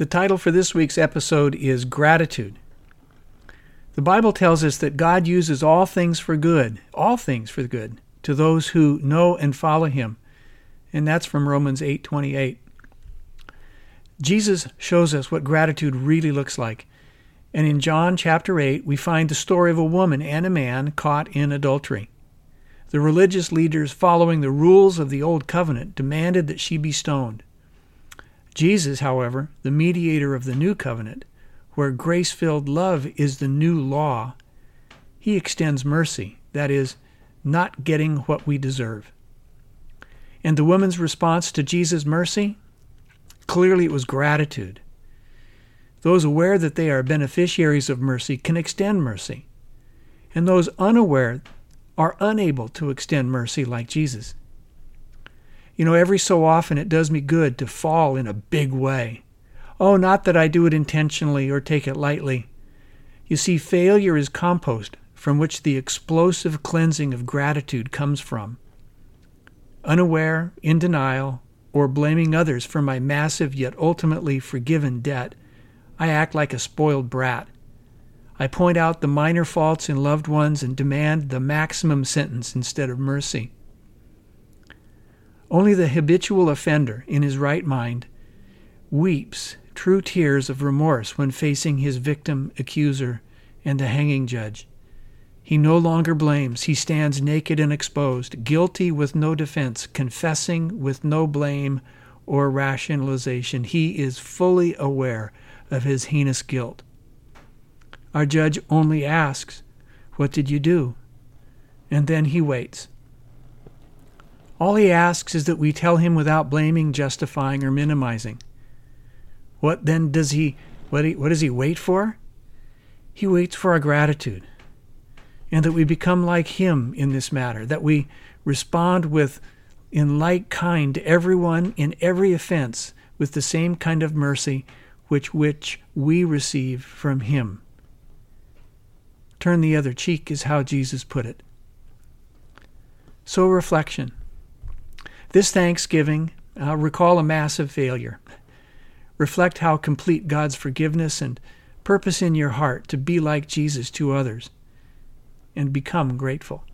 The title for this week's episode is Gratitude. The Bible tells us that God uses all things for good, all things for good, to those who know and follow him. And that's from Romans 8:28. Jesus shows us what gratitude really looks like. And in John chapter 8, we find the story of a woman and a man caught in adultery. The religious leaders, following the rules of the Old Covenant, demanded that she be stoned. Jesus, however, the mediator of the new covenant, where grace filled love is the new law, he extends mercy, that is, not getting what we deserve. And the woman's response to Jesus' mercy? Clearly, it was gratitude. Those aware that they are beneficiaries of mercy can extend mercy, and those unaware are unable to extend mercy like Jesus. You know, every so often it does me good to fall in a big way. Oh, not that I do it intentionally or take it lightly. You see, failure is compost from which the explosive cleansing of gratitude comes from. Unaware, in denial, or blaming others for my massive yet ultimately forgiven debt, I act like a spoiled brat. I point out the minor faults in loved ones and demand the maximum sentence instead of mercy. Only the habitual offender in his right mind weeps true tears of remorse when facing his victim, accuser, and the hanging judge. He no longer blames. He stands naked and exposed, guilty with no defense, confessing with no blame or rationalization. He is fully aware of his heinous guilt. Our judge only asks, What did you do? And then he waits. All he asks is that we tell him without blaming, justifying, or minimizing. What then does he what, he, what does he wait for? He waits for our gratitude. And that we become like him in this matter, that we respond with in like kind to everyone in every offense with the same kind of mercy which which we receive from him. Turn the other cheek is how Jesus put it. So reflection. This Thanksgiving, uh, recall a massive failure. Reflect how complete God's forgiveness and purpose in your heart to be like Jesus to others, and become grateful.